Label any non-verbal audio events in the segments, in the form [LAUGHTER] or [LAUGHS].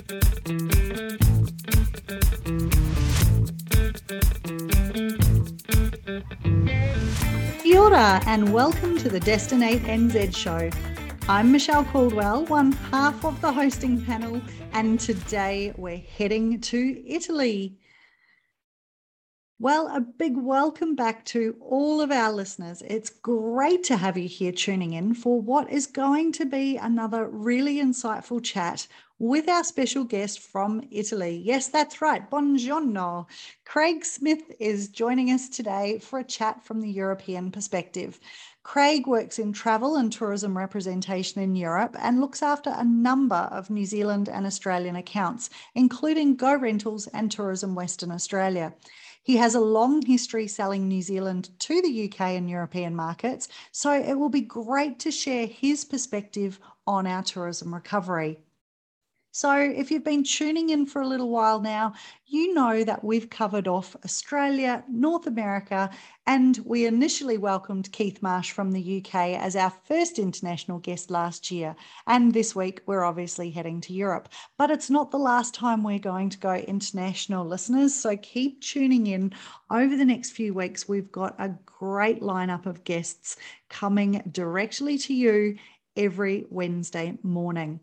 Kia ora, and welcome to the Destinate NZ show. I'm Michelle Caldwell, one half of the hosting panel, and today we're heading to Italy. Well, a big welcome back to all of our listeners. It's great to have you here tuning in for what is going to be another really insightful chat with our special guest from Italy. Yes, that's right. Buongiorno. Craig Smith is joining us today for a chat from the European perspective. Craig works in travel and tourism representation in Europe and looks after a number of New Zealand and Australian accounts, including Go Rentals and Tourism Western Australia. He has a long history selling New Zealand to the UK and European markets, so it will be great to share his perspective on our tourism recovery. So, if you've been tuning in for a little while now, you know that we've covered off Australia, North America, and we initially welcomed Keith Marsh from the UK as our first international guest last year. And this week, we're obviously heading to Europe. But it's not the last time we're going to go international, listeners. So, keep tuning in. Over the next few weeks, we've got a great lineup of guests coming directly to you every Wednesday morning.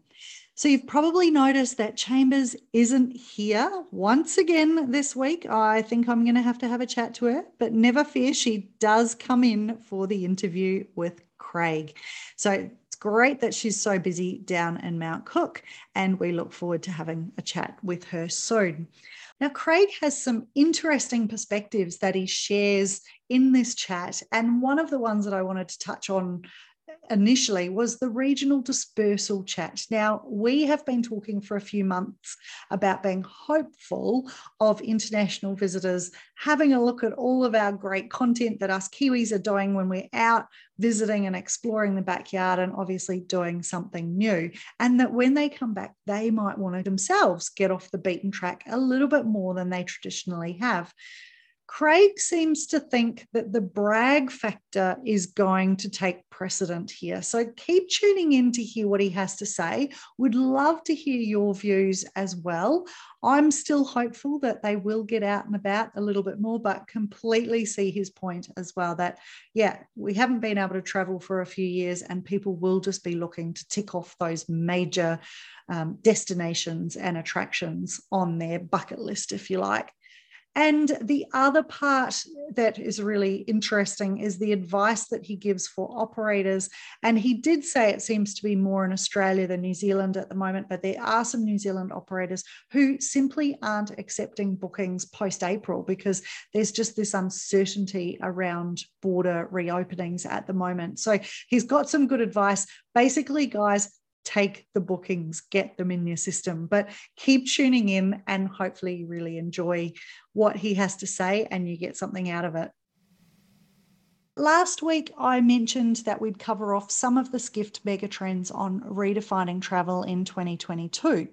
So you've probably noticed that Chambers isn't here once again this week. I think I'm going to have to have a chat to her, but never fear, she does come in for the interview with Craig. So it's great that she's so busy down in Mount Cook, and we look forward to having a chat with her soon. Now, Craig has some interesting perspectives that he shares in this chat. And one of the ones that I wanted to touch on initially was the regional dispersal chat. Now, we have been talking for a few months about being hopeful of international visitors having a look at all of our great content that us Kiwis are doing when we're out visiting and exploring the backyard and obviously doing something new. And that when they come back, they might want to themselves get off the beaten track a little bit more than they traditionally have. Craig seems to think that the brag factor is going to take precedent here. So keep tuning in to hear what he has to say. Would love to hear your views as well. I'm still hopeful that they will get out and about a little bit more, but completely see his point as well that, yeah, we haven't been able to travel for a few years and people will just be looking to tick off those major um, destinations and attractions on their bucket list, if you like. And the other part that is really interesting is the advice that he gives for operators. And he did say it seems to be more in Australia than New Zealand at the moment, but there are some New Zealand operators who simply aren't accepting bookings post April because there's just this uncertainty around border reopenings at the moment. So he's got some good advice. Basically, guys, take the bookings, get them in your system. But keep tuning in and hopefully you really enjoy what he has to say and you get something out of it. Last week, I mentioned that we'd cover off some of the skift megatrends on redefining travel in 2022.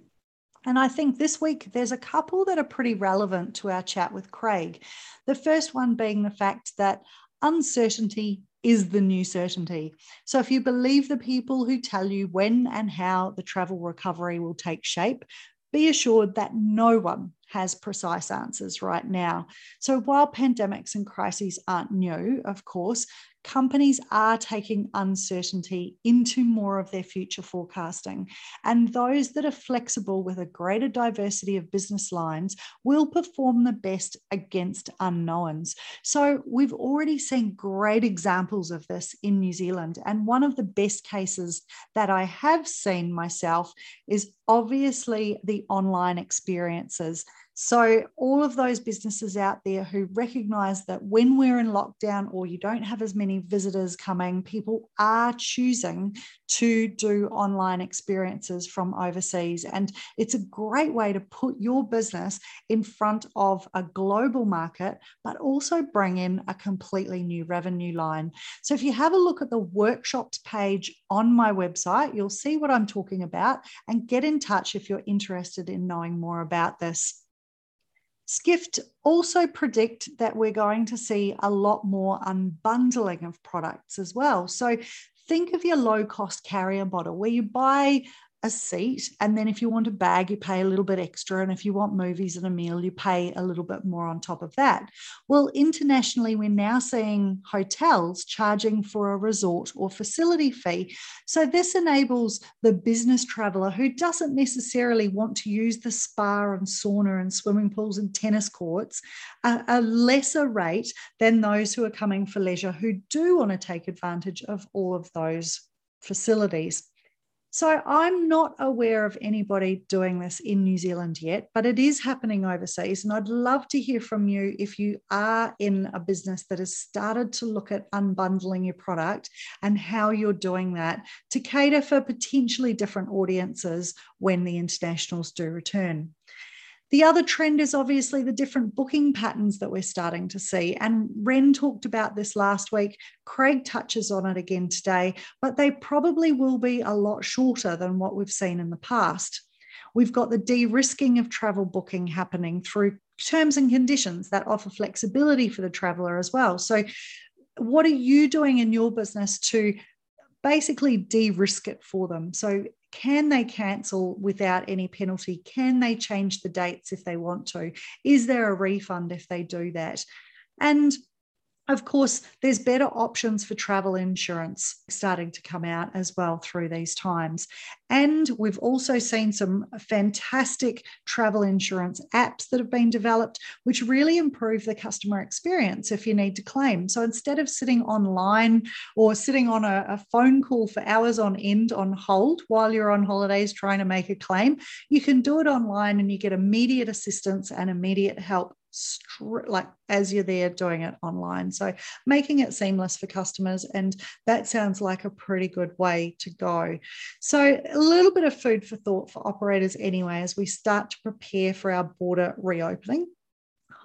And I think this week there's a couple that are pretty relevant to our chat with Craig. The first one being the fact that uncertainty is the new certainty. So, if you believe the people who tell you when and how the travel recovery will take shape, be assured that no one has precise answers right now. So, while pandemics and crises aren't new, of course, companies are taking uncertainty into more of their future forecasting. And those that are flexible with a greater diversity of business lines will perform the best against unknowns. So we've already seen great examples of this in New Zealand. And one of the best cases that I have seen myself is obviously the online experiences. So, all of those businesses out there who recognize that when we're in lockdown or you don't have as many visitors coming, people are choosing to do online experiences from overseas. And it's a great way to put your business in front of a global market, but also bring in a completely new revenue line. So, if you have a look at the workshops page on my website, you'll see what I'm talking about and get in touch if you're interested in knowing more about this. Skift also predict that we're going to see a lot more unbundling of products as well. So think of your low cost carrier model where you buy a seat. And then if you want a bag, you pay a little bit extra. And if you want movies and a meal, you pay a little bit more on top of that. Well, internationally, we're now seeing hotels charging for a resort or facility fee. So this enables the business traveler who doesn't necessarily want to use the spa and sauna and swimming pools and tennis courts a, a lesser rate than those who are coming for leisure who do want to take advantage of all of those facilities. So I'm not aware of anybody doing this in New Zealand yet, but it is happening overseas. And I'd love to hear from you if you are in a business that has started to look at unbundling your product and how you're doing that to cater for potentially different audiences when the internationals do return. The other trend is obviously the different booking patterns that we're starting to see. And Ren talked about this last week. Craig touches on it again today, but they probably will be a lot shorter than what we've seen in the past. We've got the de risking of travel booking happening through terms and conditions that offer flexibility for the traveler as well. So, what are you doing in your business to basically de risk it for them? So, can they cancel without any penalty? Can they change the dates if they want to? Is there a refund if they do that? And of course, there's better options for travel insurance starting to come out as well through these times. And we've also seen some fantastic travel insurance apps that have been developed, which really improve the customer experience if you need to claim. So instead of sitting online or sitting on a, a phone call for hours on end on hold while you're on holidays trying to make a claim, you can do it online and you get immediate assistance and immediate help like as you're there doing it online. So making it seamless for customers. And that sounds like a pretty good way to go. So a little bit of food for thought for operators anyway, as we start to prepare for our border reopening.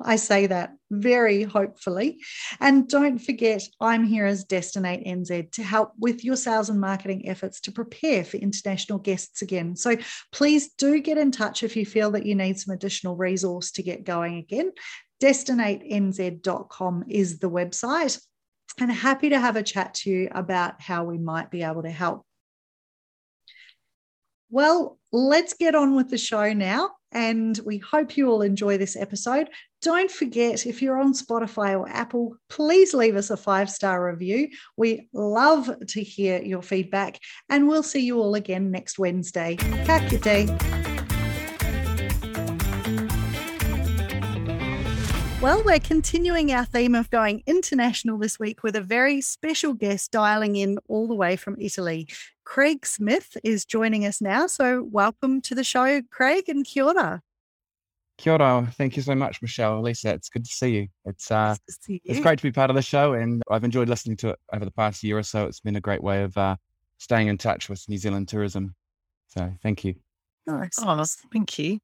I say that very hopefully. And don't forget, I'm here as Destinate NZ to help with your sales and marketing efforts to prepare for international guests again. So please do get in touch if you feel that you need some additional resource to get going again. DestinateNZ.com is the website. And happy to have a chat to you about how we might be able to help. Well, let's get on with the show now. And we hope you all enjoy this episode. Don't forget, if you're on Spotify or Apple, please leave us a five star review. We love to hear your feedback, and we'll see you all again next Wednesday. Ka kite. Well, we're continuing our theme of going international this week with a very special guest dialing in all the way from Italy. Craig Smith is joining us now. So, welcome to the show, Craig, and kia ora. Kia ora. Thank you so much, Michelle. Lisa, it's good to see you. It's uh, see you. it's great to be part of the show, and I've enjoyed listening to it over the past year or so. It's been a great way of uh, staying in touch with New Zealand tourism. So, thank you. Nice. Oh, thank you.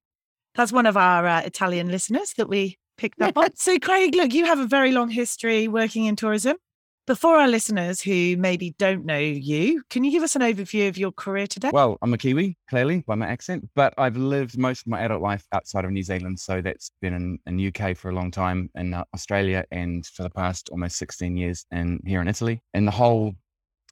That's one of our uh, Italian listeners that we picked up on. [LAUGHS] So, Craig, look, you have a very long history working in tourism. Before our listeners who maybe don't know you, can you give us an overview of your career today? Well, I'm a Kiwi, clearly by my accent, but I've lived most of my adult life outside of New Zealand. So that's been in, in UK for a long time, in uh, Australia, and for the past almost 16 years in here in Italy. And the whole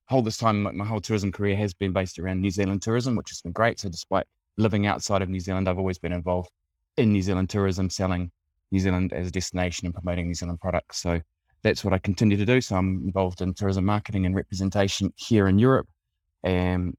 whole this time, my whole tourism career has been based around New Zealand tourism, which has been great. So despite living outside of New Zealand, I've always been involved in New Zealand tourism, selling New Zealand as a destination and promoting New Zealand products. So that's what I continue to do. So I'm involved in tourism marketing and representation here in Europe and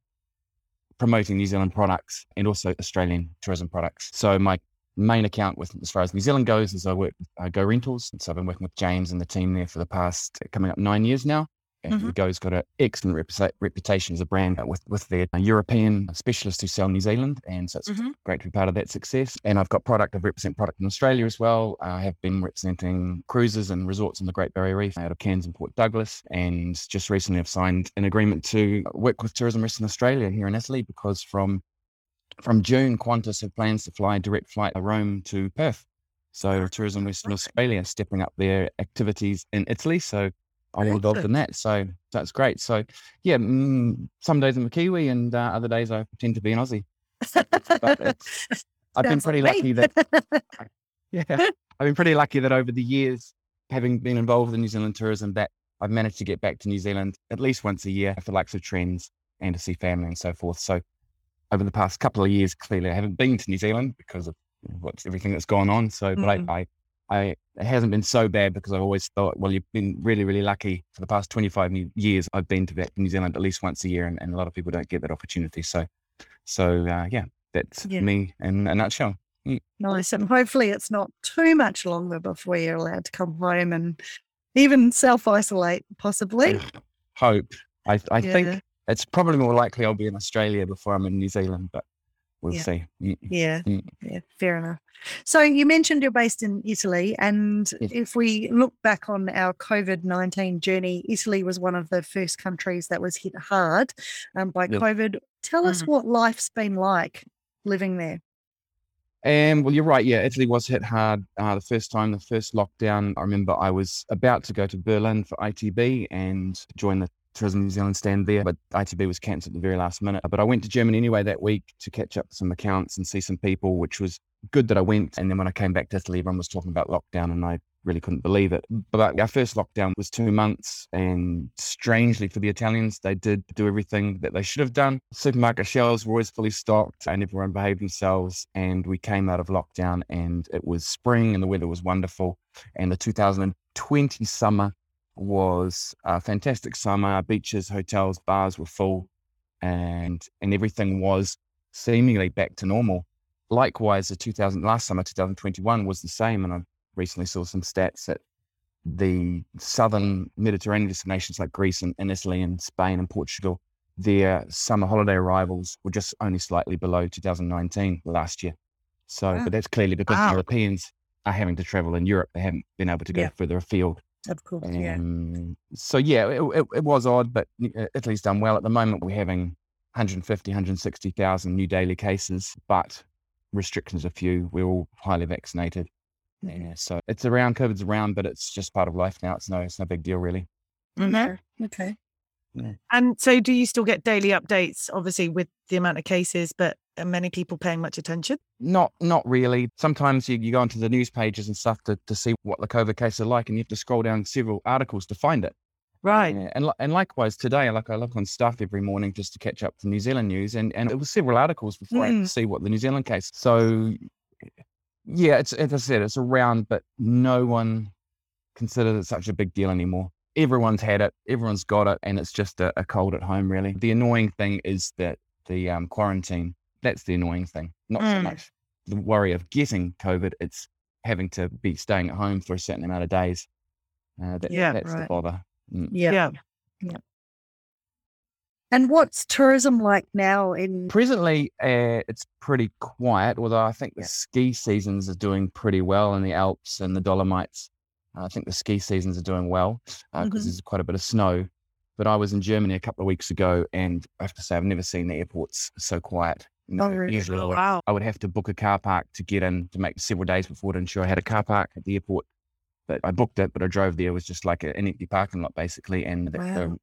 promoting New Zealand products and also Australian tourism products. So my main account with as far as New Zealand goes is I work with uh, Go Rentals. So I've been working with James and the team there for the past coming up nine years now. Mm-hmm. Go's got an excellent reputa- reputation as a brand with, with their European specialists who sell New Zealand. And so it's mm-hmm. great to be part of that success. And I've got product, I represent product in Australia as well. I have been representing cruises and resorts on the Great Barrier Reef out of Cairns and Port Douglas. And just recently I've signed an agreement to work with Tourism Western Australia here in Italy because from from June, Qantas have plans to fly direct flight Rome to Perth. So Tourism Western Australia stepping up their activities in Italy. So I'm involved in that. So that's great. So yeah, mm, some days I'm a Kiwi and uh, other days I pretend to be an Aussie. [LAUGHS] I've been pretty lucky that, [LAUGHS] yeah, I've been pretty lucky that over the years, having been involved in New Zealand tourism, that I've managed to get back to New Zealand at least once a year for likes of TRENZ and to see family and so forth. So over the past couple of years, clearly I haven't been to New Zealand because of what's everything that's gone on. So, but Mm. I, I, I, it hasn't been so bad because I've always thought, well, you've been really, really lucky for the past 25 years. I've been to New Zealand at least once a year, and, and a lot of people don't get that opportunity. So, so uh, yeah, that's Yeah. me in a nutshell. Nice. And hopefully it's not too much longer before you're allowed to come home and even self isolate, possibly. Hope. I, I Yeah. think it's probably more likely I'll be in Australia before I'm in New Zealand, but we'll Yeah. see. Yeah. Mm. Yeah. Fair enough. So you mentioned you're based in Italy. And Yes. if we look back on our COVID 19 journey, Italy was one of the first countries that was hit hard um, by Yes. COVID. Tell us Mhm. what life's been like living there. Um, well, you're right. Yeah, Italy was hit hard uh, the first time, the first lockdown. I remember I was about to go to Berlin for ITB and join the Tourism New Zealand stand there, but ITB was cancelled at the very last minute. But I went to Germany anyway that week to catch up some accounts and see some people, which was good that I went. And then when I came back to Italy, everyone was talking about lockdown and I really couldn't believe it. But our first lockdown was two months. And strangely for the Italians, they did do everything that they should have done. Supermarket shelves were always fully stocked and everyone behaved themselves. And we came out of lockdown and it was spring and the weather was wonderful. And the 2020 summer was a fantastic summer. Beaches, hotels, bars were full and and everything was seemingly back to normal. Likewise, the 2000 last summer, 2021 was the same. And I recently saw some stats that the southern Mediterranean destinations like Greece and, and Italy and Spain and Portugal, their summer holiday arrivals were just only slightly below 2019 last year. So, Wow. but that's clearly because Wow. Europeans are having to travel in Europe. They haven't been able to go Yeah. further afield. Of course. Yeah. Um, so yeah, it, it, it was odd, but Italy's done well at the moment. We're having 150, 160,000 new daily cases, but restrictions are few. We're all highly vaccinated. Mhm. Yeah, so it's around, COVID's around, but it's just part of life now. It's no, it's no big deal really. Mhm. Okay. Okay. And so, do you still get daily updates, obviously, with the amount of cases, but are many people paying much attention? Not, not really. Sometimes you, you go onto the news pages and stuff to, to see what the COVID cases are like, and you have to scroll down several articles to find it. Right. Yeah, and and likewise today, like I look on stuff every morning just to catch up to New Zealand news, and and it was several articles before I Mm. could see what the New Zealand case. So, yeah, it's as I said, it's around, but no one considers it such a big deal anymore. Everyone's had it, everyone's got it, and it's just a, a cold at home. Really, the annoying thing is that the um, quarantine. That's the annoying thing, not so Mm. much the worry of getting COVID. It's having to be staying at home for a certain amount of days. Uh, that, Yeah, that's the bother. Mm. Yeah. Yeah. And what's tourism like now in Presently, uh, it's pretty quiet, although I think the Yeah. ski seasons are doing pretty well in the Alps and the Dolomites. I think the ski seasons are doing well because Mhm. there's quite a bit of snow. But I was in Germany a couple of weeks ago, and I have to say, I've never seen the airports so quiet. You Oh, really? Usually, I Oh, would, wow. I would have to book a car park to get in to make several days before to ensure I had a car park at the airport. But I booked it, but I drove there. It was just like an empty parking lot, basically. And the, Wow. the,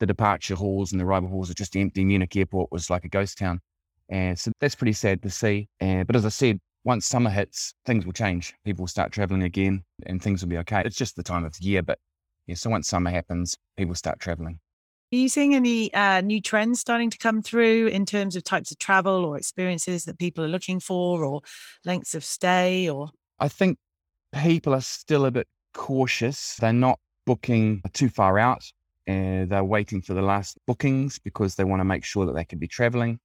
the departure halls and the arrival halls are just empty. Munich airport was like a ghost town. And so that's pretty sad to see. Uh, but as I said, once summer hits, things will change. People will start traveling again and things will be okay. It's just the time of the year. But yeah, so once summer happens, people start traveling. Are you seeing any uh, new trends starting to come through in terms of types of travel or experiences that people are looking for or lengths of stay or? I think people are still a bit cautious. They're not booking too far out. Uh, they're waiting for the last bookings because they want to make sure that they can be traveling.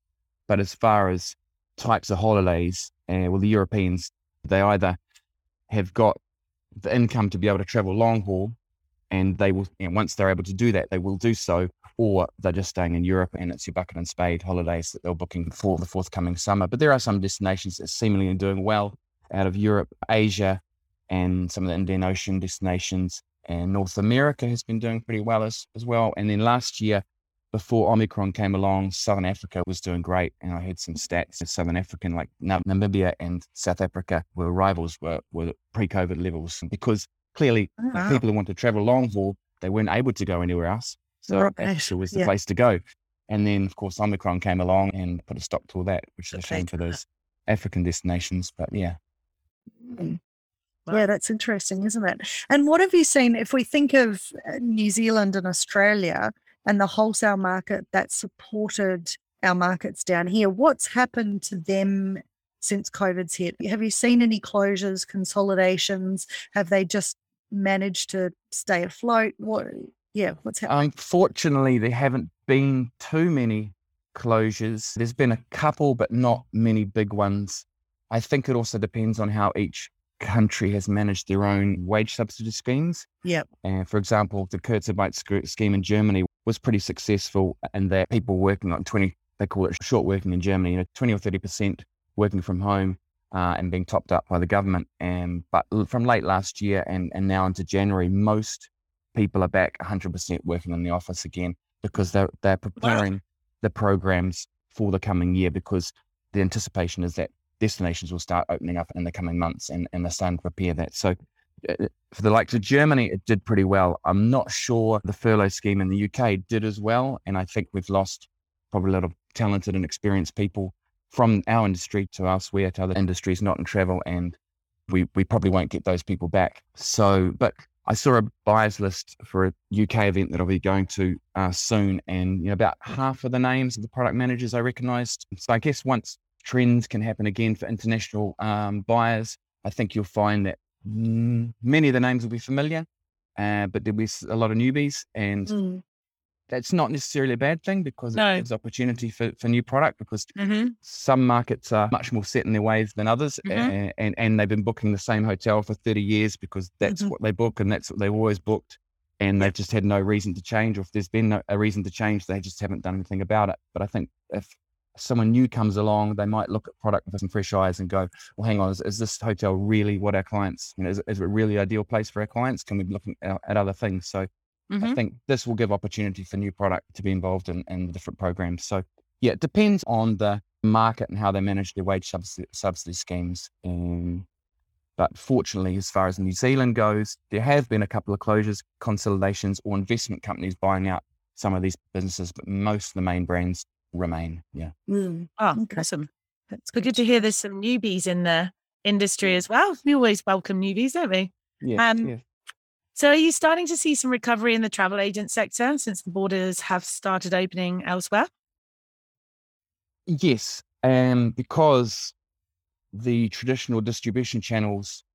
But as far as types of holidays, uh, well, the Europeans, they either have got the income to be able to travel long haul and they will, and once they're able to do that, they will do so, or they're just staying in Europe and it's your bucket and spade holidays that they're booking for the forthcoming summer. But there are some destinations that seemingly are doing well out of Europe, Asia, and some of the Indian Ocean destinations. And North America has been doing pretty well as, as well. And then last year, before Omicron came along, Southern Africa was doing great. And I heard some stats of Southern African, like Namibia and South Africa, where rivals were, were pre COVID levels because clearly Wow. people who want to travel long haul, they weren't able to go anywhere else. So Right. Africa was the Yeah. place to go. And then, of course, Omicron came along and put a stop to all that, which is a shame for those African destinations. But yeah, Mm. Yeah, that's interesting, isn't it? And what have you seen if we think of uh, New Zealand and Australia and the wholesale market that supported our markets down here. What's happened to them since COVID's hit? Have you seen any closures, consolidations? Have they just managed to stay afloat? What, yeah, what's happening? Unfortunately, there haven't been too many closures. There's been a couple, but not many big ones. I think it also depends on how each country has managed their own wage subsidy schemes. Yep. And for example, the Kurzarbeit scheme in Germany was pretty successful, and that people working on 20, they call it short working in Germany, you know, 20 or 30% working from home uh, and being topped up by the government. And but from late last year and, and now into January, most people are back 100% working in the office again because they're, they're preparing wow. the programs for the coming year because the anticipation is that destinations will start opening up in the coming months and, and they're starting to prepare that. So uh, for the likes of Germany, it did pretty well. I'm not sure the furlough scheme in the UK did as well. And I think we've lost probably a lot of talented and experienced people from our industry to elsewhere to other industries not in travel. And we, we probably won't get those people back. So, but I saw a buyers list for a UK event that I'll be going to uh, soon, and you know about half of the names of the product managers I recognised. So I guess once TRENZ can happen again for international um, buyers, I think you'll find that many of the names will be familiar, uh, but there'll be a lot of newbies, and mm. That's not necessarily a bad thing because no. it gives opportunity for, for new product. Because mm-hmm. some markets are much more set in their ways than others, mm-hmm. and, and, and they've been booking the same hotel for thirty years because that's mm-hmm. what they book and that's what they've always booked. And they've just had no reason to change, or if there's been no, a reason to change, they just haven't done anything about it. But I think if someone new comes along, they might look at product with some fresh eyes and go, well, hang on, is, is this hotel really what our clients, you know, is, is, it a really ideal place for our clients? Can we be looking at, at other things? So mm-hmm. I think this will give opportunity for new product to be involved in, in the different programs. So yeah, it depends on the market and how they manage their wage subsidy, subsidy schemes. Um, but fortunately, as far as New Zealand goes, there have been a couple of closures, consolidations, or investment companies buying out some of these businesses, but most of the main brands remain. Yeah. Mm. Oh, okay. awesome. It's good to hear there's some newbies in the industry as well. We always welcome newbies, don't we? Yeah. Um, yeah. So, are you starting to see some recovery in the travel agent sector since the borders have started opening elsewhere? Yes, um, because the traditional distribution channels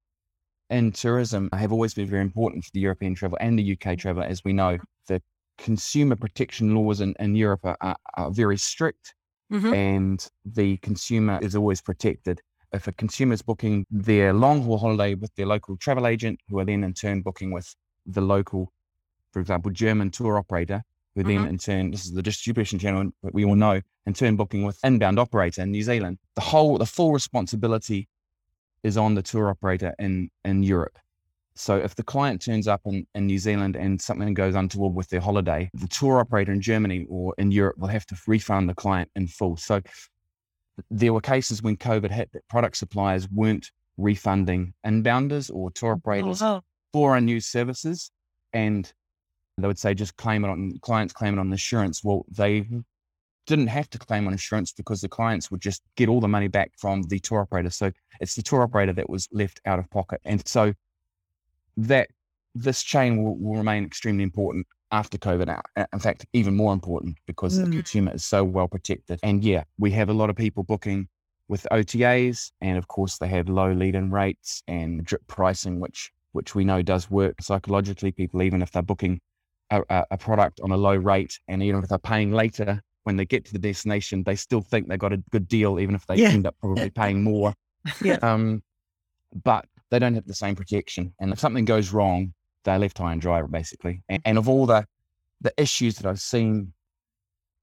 in tourism have always been very important for the European travel and the UK travel, as we know. The consumer protection laws in, in Europe are, are, are very strict mm-hmm. and the consumer is always protected. If a consumer is booking their long haul holiday with their local travel agent, who are then in turn booking with the local, for example, German tour operator, who mm-hmm. then in turn, this is the distribution channel that we all know, in turn booking with inbound operator in New Zealand, the whole, the full responsibility is on the tour operator in, in Europe. So if the client turns up in, in New Zealand and something goes untoward with their holiday, the tour operator in Germany or in Europe will have to refund the client in full. So there were cases when COVID hit that product suppliers weren't refunding inbounders or tour oh, operators oh, for unused services. And they would say just claim it on clients claim it on insurance. Well, they didn't have to claim on insurance because the clients would just get all the money back from the tour operator. So it's the tour operator that was left out of pocket. And so that this chain will, will remain extremely important after COVID. In fact, even more important because mm. the consumer is so well protected. And yeah, we have a lot of people booking with OTAs, and of course they have low lead-in rates and drip pricing, which which we know does work psychologically. People, even if they're booking a, a product on a low rate, and even if they're paying later when they get to the destination, they still think they got a good deal, even if they yeah. end up probably [LAUGHS] paying more. yeah. Um, but they don't have the same protection. And if something goes wrong, they're left high and dry, basically. And, and of all the the issues that I've seen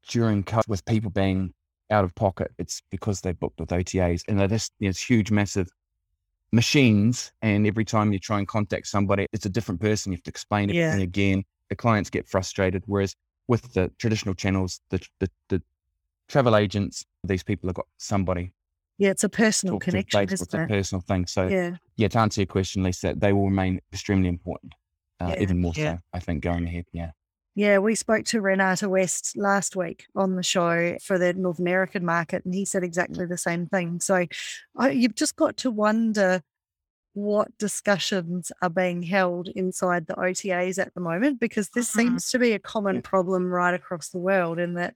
during COVID with people being out of pocket, it's because they've booked with OTAs and they're this you know, huge, massive machines. And every time you try and contact somebody, it's a different person. You have to explain everything yeah. again. The clients get frustrated. Whereas with the traditional channels, the, the, the travel agents, these people have got somebody yeah, it's a personal connection. It's a personal thing. So, yeah. yeah, to answer your question, Lisa, they will remain extremely important, uh, yeah. even more yeah. so, I think, going ahead. Yeah. Yeah, we spoke to Renata West last week on the show for the North American market, and he said exactly the same thing. So, I, you've just got to wonder what discussions are being held inside the OTAs at the moment because this Mhm. seems to be a common problem right across the world in that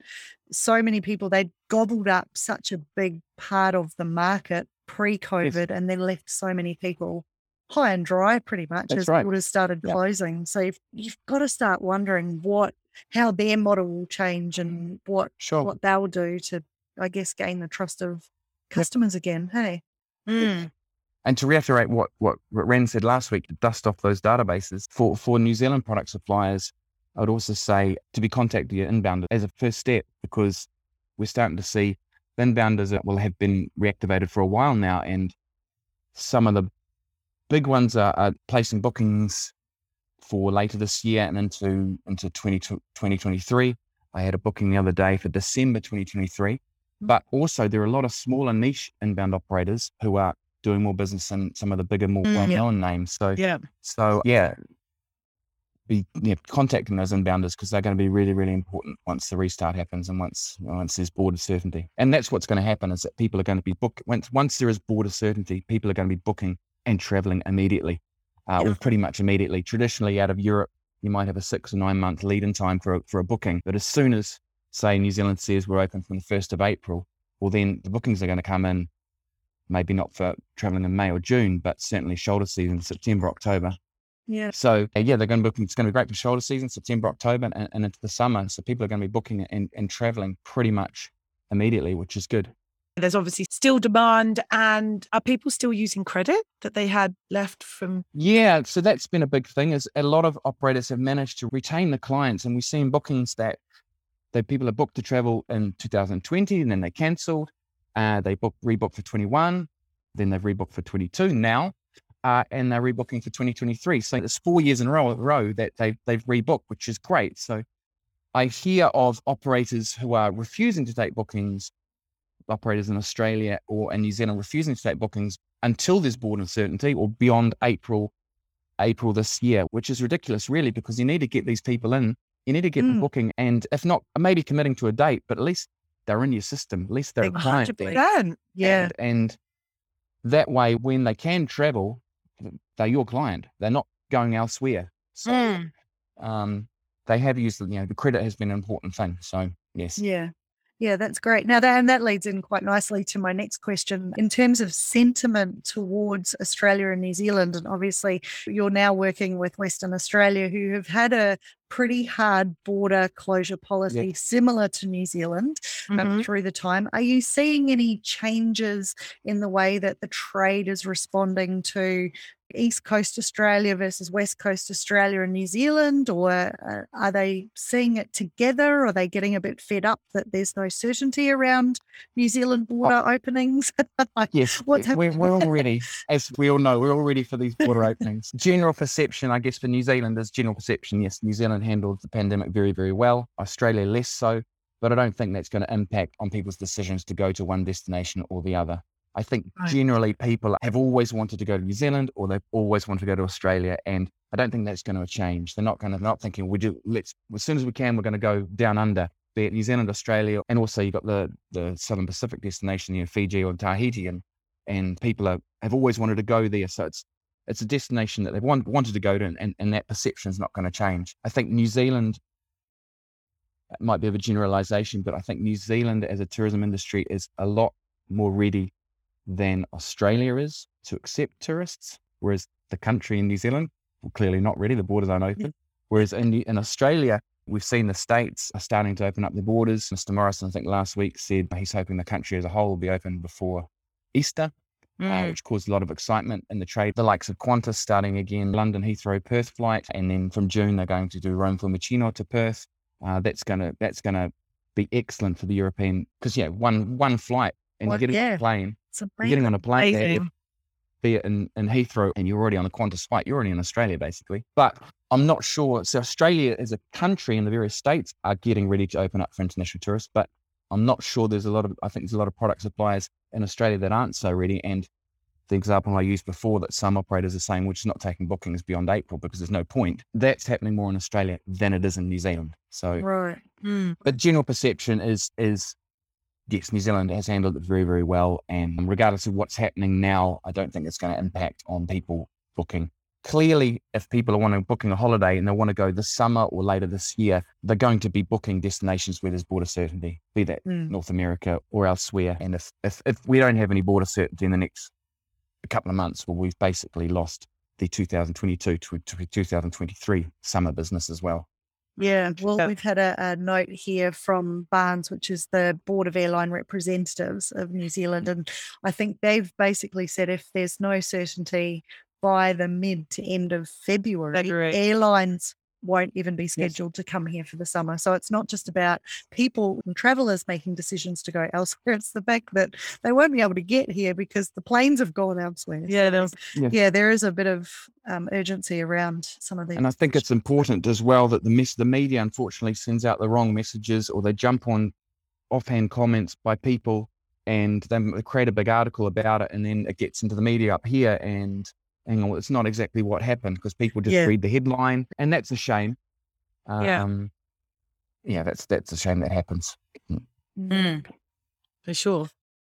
so many people they gobbled up such a big part of the market pre-COVID and then left so many people high and dry pretty much That's as right. borders started Yeah. closing. So you've, you've got to start wondering what how their model will change and what Sure. what they'll do to I guess gain the trust of customers again. Hey. Mm. And to reiterate what, what Ren said last week, to dust off those databases for, for New Zealand product suppliers, I would also say to be contacted your inbound as a first step because we're starting to see inbounders that will have been reactivated for a while now, and some of the big ones are, are placing bookings for later this year and into into 20, 2023. I had a booking the other day for December 2023. But also, there are a lot of smaller niche inbound operators who are doing more business than some of the bigger, more Mm, well-known names. So, Yeah. so yeah, be yeah, contacting those inbounders because they're going to be really, really important once the restart happens and once once there's border certainty. And that's what's going to happen is that people are going to be book once once there is border certainty, people are going to be booking and traveling immediately, uh, Yeah. or pretty much immediately. Traditionally, out of Europe, you might have a six or nine month lead in time for a, for a booking, but as soon as say New Zealand says we're open from the first of April, well then the bookings are going to come in. Maybe not for traveling in May or June, but certainly shoulder season, September, October. Yeah. So uh, yeah, they're going to book. It's going to be great for shoulder season, September, October, and, and into the summer. So people are going to be booking and, and traveling pretty much immediately, which is good. There's obviously still demand. And are people still using credit that they had left from? Yeah, so that's been a big thing. Is a lot of operators have managed to retain the clients, and we've seen bookings that that people have booked to travel in 2020, and then they cancelled. Uh, they booked rebooked for 21, then they've rebooked for 22 now, uh, and they're rebooking for 2023. So it's four years in a row, row that they've they've rebooked, which is great. So I hear of operators who are refusing to take bookings, operators in Australia or in New Zealand refusing to take bookings until there's board uncertainty or beyond April, April this year, which is ridiculous, really, because you need to get these people in. You need to get Mm. the booking, and if not, maybe committing to a date, but at least they're in your system. At least they're a client. there. 100%. Yeah. And, and that way, when they can travel, they're your client. They're not going elsewhere. So Mm. um, they have used, you know, the credit has been an important thing. So yes, Yeah. Yeah, that's great. Now that and that leads in quite nicely to my next question. In terms of sentiment towards Australia and New Zealand, and obviously you're now working with Western Australia who have had a pretty hard border closure policy similar to New Zealand um, Mhm. through the time. Are you seeing any changes in the way that the trade is responding to East Coast Australia versus West Coast Australia and New Zealand, or uh, are they seeing it together? Are they getting a bit fed up that there's no certainty around New Zealand border openings? [LAUGHS] Like, Yes, What's we- we're, we're all ready, [LAUGHS] as we all know, we're all ready for these border openings. General perception, I guess, for New Zealand is general perception. Yes, New Zealand handled the pandemic very, very well. Australia less so, but I don't think that's going to impact on people's decisions to go to one destination or the other. I think Right. generally people have always wanted to go to New Zealand or they've always wanted to go to Australia, and I don't think that's going to change. They're not going to not thinking we do. Let's as soon as we can, we're going to go down under be it New Zealand, Australia, and also you've got the the Southern Pacific destination, you know, Fiji or Tahiti, and and people are, have always wanted to go there. So it's it's a destination that they've want, wanted to go to, and, and that perception is not going to change. I think New Zealand it might be of a generalization, but I think New Zealand as a tourism industry is a lot more ready than Australia is to accept tourists, whereas the country in New Zealand, well, clearly not ready. The borders aren't open. Whereas in, in Australia, we've seen the states are starting to open up their borders. Mr. Morrison, I think last week said he's hoping the country as a whole will be open before Easter, uh, Mm. which caused a lot of excitement in the trade. The likes of Qantas starting again, London Heathrow Perth flight, and then from June they're going to do Rome Fiumicino to Perth. Uh, that's gonna that's gonna be excellent for the European because yeah, one one flight and Well, you're getting on a plane, It's you're getting on a plane there, be it in, in Heathrow and you're already on a Qantas flight, you're already in Australia basically. But I'm not sure. So Australia as a country and the various states are getting ready to open up for international tourists, but I'm not sure there's a lot of I think there's a lot of product suppliers in Australia that aren't so ready. And the example I used before that some operators are saying we're just not taking bookings beyond April because there's no point. That's happening more in Australia than it is in New Zealand. So Right. Mm. but general perception is is yes, New Zealand has handled it very, very well. And regardless of what's happening now, I don't think it's going to impact on people booking. Clearly, if people are wanting to booking a holiday and they want to go this summer or later this year, they're going to be booking destinations where there's border certainty, be that Mm. North America or elsewhere. And if, if, if we don't have any border certainty in the next couple of months, well, we've basically lost the 2022 to, to 2023 summer business as well. Yeah, well, we've had a, a note here from BARNZ, which is the Board of Airline Representatives of New Zealand. And I think they've basically said if there's no certainty by the mid to end of February, February. airlines won't even be scheduled to come here for the summer. So it's not just about people and travelers making decisions to go [LAUGHS] elsewhere. It's the fact that they won't be able to get here because the planes have gone elsewhere. Yeah, there was, Yeah, there is a bit of um, urgency around some of these. And I think it's important as well that the mess, the media unfortunately sends out the wrong messages or they jump on offhand comments by people and they create a big article about it and then it gets into the media up here and hang on, it's not exactly what happened because people just Yeah. read the headline and that's a shame. Yeah. Um, yeah, that's that's a shame that happens. Mm. for sure.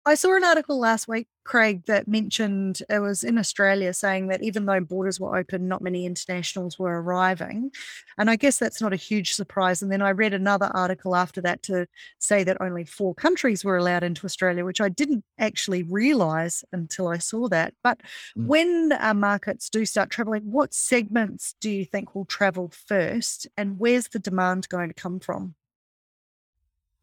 I saw an article last week, Craig, that mentioned it was in Australia saying that even though borders were open, not many internationals were arriving. And I guess that's not a huge surprise. And then I read another article after that to say that only four countries were allowed into Australia, which I didn't actually realize until I saw that. But Mm. when uh, markets do start traveling, what segments do you think will travel first? And where's the demand going to come from?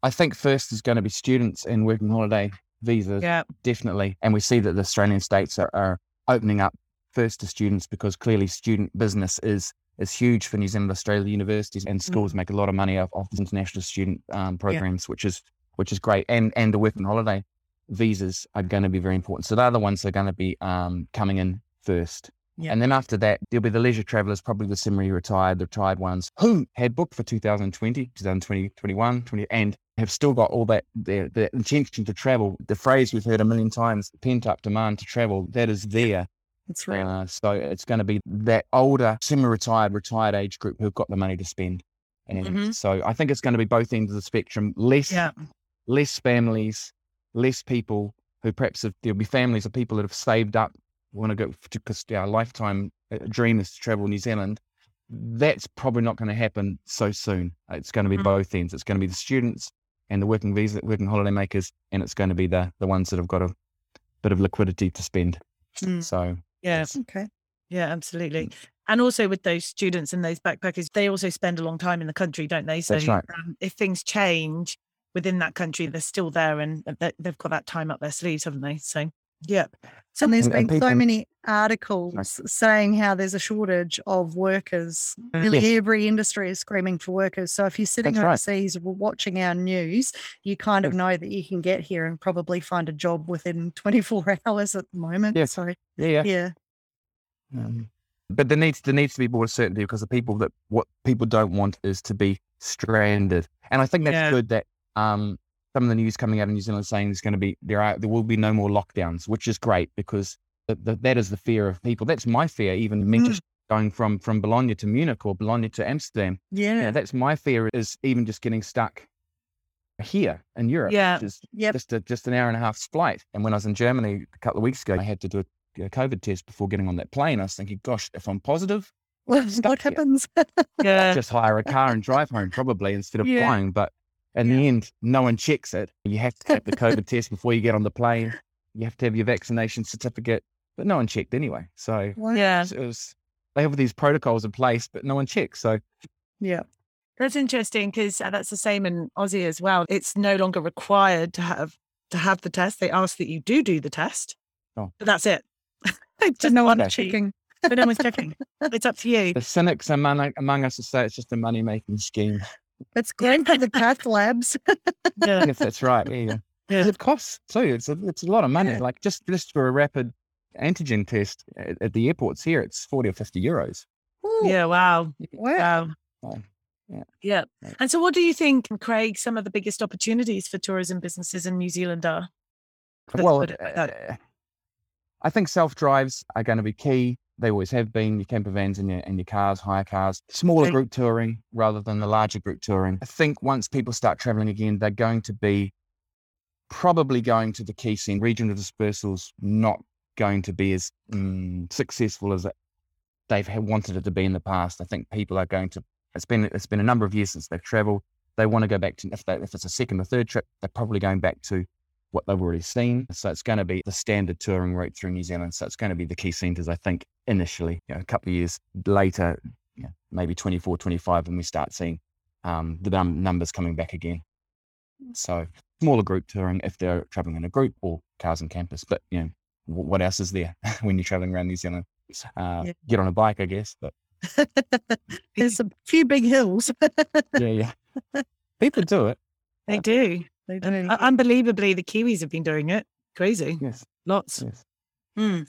I think first is going to be students and working holiday visas. Yeah. definitely. And we see that the Australian states are, are opening up first to students because clearly student business is is huge for New Zealand, Australia universities and schools make a lot of money off, off international student um, programs, which is which is great. And and the working holiday visas are going to be very important. So they're the ones that are going to be um, coming in first. Yeah. And then after that, there'll be the leisure travelers, probably the semi-retired, the retired ones who had booked for 2020, 2020, 21, 20, and have still got all that their, their intention to travel. The phrase we've heard a million times, pent up demand to travel, that is there. It's right. Uh, so it's going to be that older, semi-retired, retired age group who've got the money to spend. And Mhm. so I think it's going to be both ends of the spectrum. Less, Yeah. less families, less people who perhaps have, there'll be families of people that have saved up, want to go because our lifetime uh, dream is to travel New Zealand. That's probably not going to happen so soon. It's going to be Mhm. both ends. It's going to be the students and the working visa, working holiday makers, and it's going to be the the ones that have got a bit of liquidity to spend. Mm. So Yeah. Okay. Yeah, absolutely. And also with those students and those backpackers, they also spend a long time in the country, don't they? So That's right. um, if things change within that country, they're still there and they've got that time up their sleeves, haven't they? So, yeah. And there's And- and been so many articles saying how there's a shortage of workers. Nearly Yes. every industry is screaming for workers. So if you're sitting That's right. overseas or watching our news, you kind of know that you can get here and probably find a job within 24 [LAUGHS] hours at the moment. Yes. So yeah, yeah. yeah. Um, but there needs there needs to be more certainty because the people that what people don't want is to be stranded, and I think that's Yeah. good that um, some of the news coming out of New Zealand saying there's going to be there are there will be no more lockdowns, which is great because th- th- that is the fear of people. That's my fear, even me Mm. just going from from Bologna to Munich or Bologna to Amsterdam. Yeah. Yeah, that's my fear is even just getting stuck here in Europe, Yeah. which is Yep. just a, just an hour and a half's flight. And when I was in Germany a couple of weeks ago, I had to do a, a COVID test before getting on that plane. I was thinking, gosh, if I'm positive, Well, [LAUGHS] what happens? [LAUGHS] Yeah. just hire a car and drive home probably instead of Yeah. flying. But in the end, no one checks it. You have to take the [LAUGHS] COVID test before you get on the plane. You have to have your vaccination certificate, but no one checked anyway. So What? yeah. it was, they have these protocols in place, but no one checks. So Yeah. That's interesting because uh, that's the same in Aussie as well. It's no longer required to have to have the test. They ask that you do do the test, Oh. but that's it. [LAUGHS] Just Just no one Okay. checking. but no one's checking. [LAUGHS] It's up to you. the cynics among, among us will say it's just a money making scheme. It's [LAUGHS] great for the path labs. Yeah. Yes, that's right. Yeah, yeah. Yeah. It costs too. It's a, it's a lot of money. Yeah. Like just just for a rapid antigen test at, at the airports here, it's forty or fifty euros. Ooh, Yeah. Wow. wow. Wow. Yeah. Yeah. Yeah. And so, what do you think, Craig, some of the biggest opportunities for tourism businesses in New Zealand are? Let's well, like uh, I think self drives are going to be key. They always have been. Your camper vans and your and your cars, hire cars, smaller group touring rather than the larger group touring. I think once people start traveling again, they're going to be probably going to the key scene. Regional dispersal's not going to be as um, successful as they've wanted it to be in the past. I think people are going to. It's been it's been a number of years since they've travelled. They want to go back to if they, if it's a second or third trip, they're probably going back to what they've already seen. So it's going to be the standard touring route through New Zealand. So it's going to be the key centres, I think, initially. You know, a couple of years later, you know, maybe 24, 25, and we start seeing um, the num- numbers coming back again. So smaller group touring if they're traveling in a group or cars and campus. But you know, what else is there [LAUGHS] when you're traveling around New Zealand? Uh, yeah. Get on a bike, I guess. But [LAUGHS] there's a few big hills. [LAUGHS] yeah, yeah. People do it. They do. They do. Uh, unbelievably, the Kiwis have been doing it. Crazy. Yes. Lots. Yes. Mm.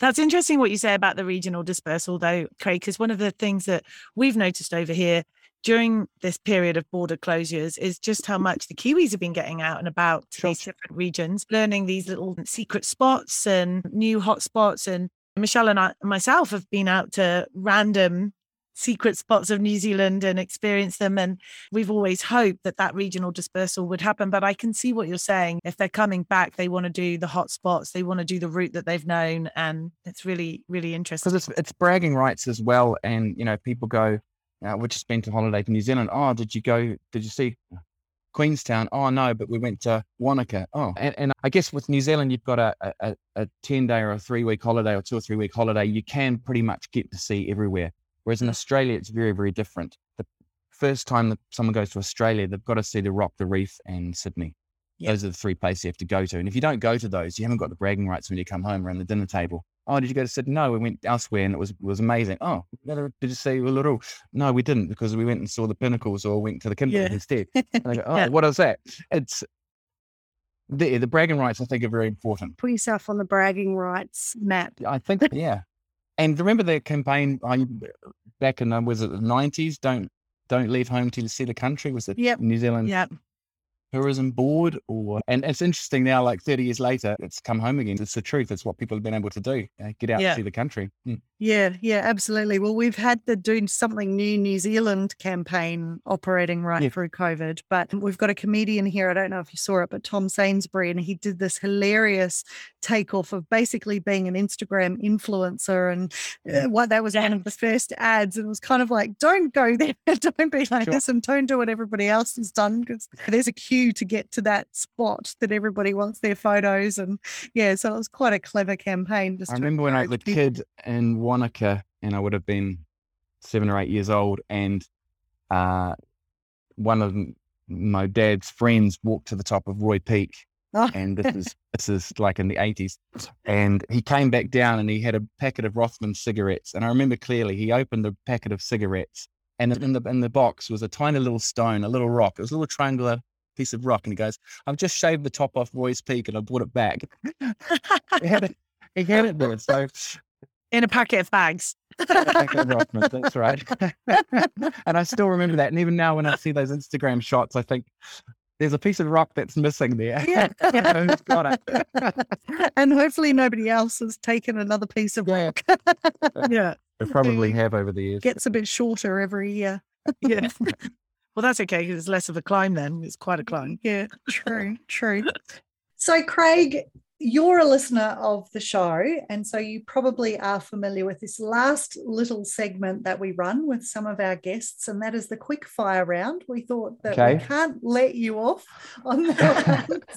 That's interesting what you say about the regional dispersal, though, Craig, because one of the things that we've noticed over here during this period of border closures is just how much the Kiwis have been getting out and about to sure. these different regions, learning these little secret spots and new hotspots. And Michelle and I myself have been out to random secret spots of New Zealand and experience them. And we've always hoped that that regional dispersal would happen. But I can see what you're saying. If they're coming back, they want to do the hot spots, they want to do the route that they've known. And it's really, really interesting. Because it's, it's bragging rights as well. And, you know, people go, uh, we just been to holiday to New Zealand. Oh, did you go? Did you see Queenstown? Oh no, but we went to Wanaka. Oh, and, and I guess with New Zealand, you've got a, a, a ten day or a three week holiday or two or three week holiday. You can pretty much get to see everywhere. Whereas in. Australia, it's very very different. The first time that someone goes to Australia, they've got to see the Rock, the Reef, and Sydney. Yep. Those are the three places you have to go to. And if you don't go to those, you haven't got the bragging rights when you come home around the dinner table oh, did you go to Sydney? No, we went elsewhere and it was was amazing. Oh, did you see Uluru? No, we didn't because we went and saw the pinnacles or went to the Kimberley yeah. instead. Go, [LAUGHS] oh, yeah. what is that? It's the the bragging rights. I think are very important. Put yourself on the bragging rights map. I think yeah. And remember the campaign back in uh, was it the nineties? Don't don't leave home till you see the country. Was it yep. New Zealand? Yep tourism board or and it's interesting now like 30 years later it's come home again it's the truth it's what people have been able to do uh, get out yeah. see the country mm. yeah yeah absolutely well we've had the doing something new new zealand campaign operating right yeah. through covid but we've got a comedian here i don't know if you saw it but tom sainsbury and he did this hilarious takeoff of basically being an instagram influencer and uh, what that was one of the first ads and it was kind of like don't go there [LAUGHS] don't be like sure. this and don't do what everybody else has done because there's a queue queue to get to that spot that everybody wants their photos. And yeah, so it was quite a clever campaign. I remember when I was a kid in Wanaka and I would have been seven or eight years old and uh, one of my dad's friends walked to the top of Roy Peak Oh. and this is [LAUGHS] this is like in the 80s and he came back down and he had a packet of rothman cigarettes and i remember clearly he opened the packet of cigarettes and in the in the box was a tiny little stone a little rock it was a little triangular piece of rock. And he goes, I've just shaved the top off Roy's Peak and I brought it back. he, had it, he had it there. So in a packet of bags. that's right. [LAUGHS] and I still remember that. And even now, when I see those Instagram shots, I think there's a piece of rock that's missing there. Yeah. [LAUGHS] Who's got it? [LAUGHS] and hopefully nobody else has taken another piece of yeah. rock. yeah. They probably have over the years. Gets a bit shorter every year. yeah. Well, that's okay because it's less of a climb then. It's quite a mm-hmm. climb. Yeah, true, true. [LAUGHS] So, Craig, you're a listener of the show, and so you probably are familiar with this last little segment that we run with some of our guests, and that is the quick fire round. We thought that okay. we can't let you off on that one. [LAUGHS]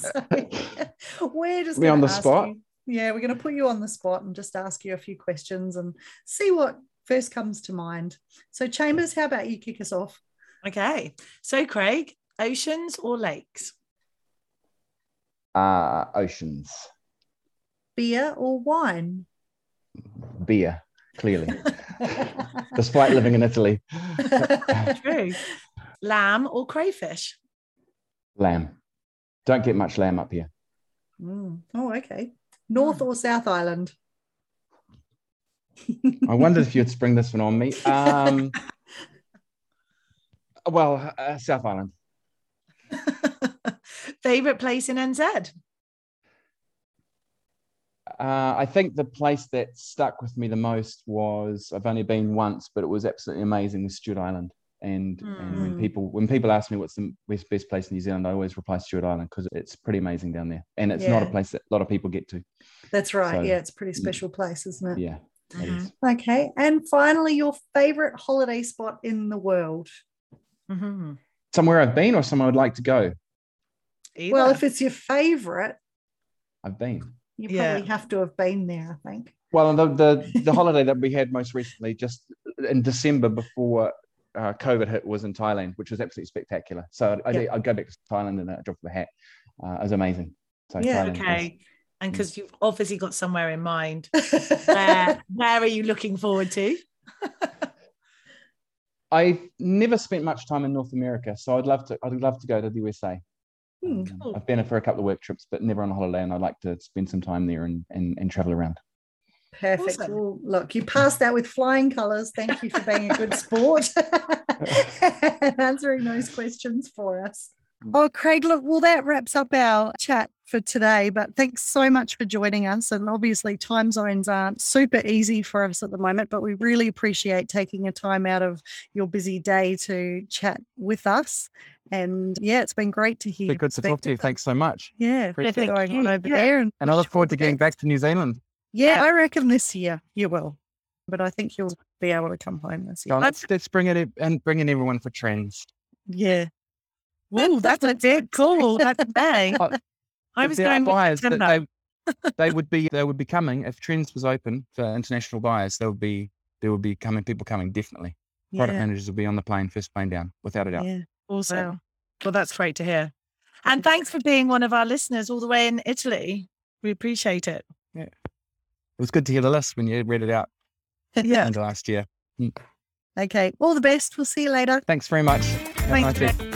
so [LAUGHS] we're just we on the spot. You, yeah, we're going to put you on the spot and just ask you a few questions and see what first comes to mind. So, Chambers, how about you kick us off? Okay. So, Craig, oceans or lakes? Uh, oceans. Beer or wine? Beer, clearly. [LAUGHS] Despite living in Italy. [LAUGHS] True. Lamb or crayfish? Lamb. Don't get much lamb up here. Mm. Oh, okay. North mm. or South Island? I wondered if you'd spring this one on me. Um, [LAUGHS] well, uh, South Island. [LAUGHS] Favorite place in NZ? Uh, I think the place that stuck with me the most was I've only been once, but it was absolutely amazing. Was Stewart Island. And, and when Mm. people when people ask me what's the best, best place in New Zealand, I always reply Stewart Island because it's pretty amazing down there, and it's not a place that a lot of people get to. That's right. So, yeah, it's a pretty mm. special place, isn't it? Yeah, it Mhm. Okay. And finally, your favorite holiday spot in the world? Mhm. somewhere I've been or somewhere I'd like to go. Well, if it's your favorite, I've been. you Yeah. probably have to have been there, I think. Well, the the, [LAUGHS] the holiday that we had most recently, just in December before uh, COVID hit, was in Thailand, which was absolutely spectacular. So I'd, I'd, I'd go back to Thailand in a drop of a hat. Uh, it was amazing. So Yeah. Thailand was- Okay. And because you've obviously got somewhere in mind, [LAUGHS] where, where are you looking forward to? [LAUGHS] I've never spent much time in North America, so I'd love to. I'd love to go to the USA. Hmm, Um, cool. I've been there for a couple of work trips, but never on a holiday, and I'd like to spend some time there and and, and travel around. Perfect. Awesome. Well, look, you passed that with flying colours. Thank you for being a good sport [LAUGHS] [LAUGHS] and answering those questions for us. Oh, Craig, look, well, that wraps up our chat for today. But thanks so much for joining us. And obviously, time zones aren't super easy for us at the moment, but we really appreciate taking a time out of your busy day to chat with us. And yeah, it's been great to hear. Been good to talk to you. Thanks so much. Yeah, Appreciate what's going on over Yeah. there. And, And I look forward to getting back to New Zealand. Yeah, I reckon this year you will. But I think you'll be able to come home this year. Let's, let's bring it in- and bring in everyone for TRENZ. Yeah. Oh, [LAUGHS] that's a big call. That's bang. I was going buyers that they, [LAUGHS] they would be they would be coming if TRENZ was open for international buyers. There would be there would be coming people coming definitely. Product Yeah. managers will be on the plane first plane down without a doubt. Yeah. Awesome. Wow. Well, that's great to hear. And thanks for being one of our listeners all the way in Italy. We appreciate it. Yeah. It was good to hear the list when you read it out Yeah. last year. Hmm. Okay. All the best. We'll see you later. Thanks very much. Thanks, nice day. Greg.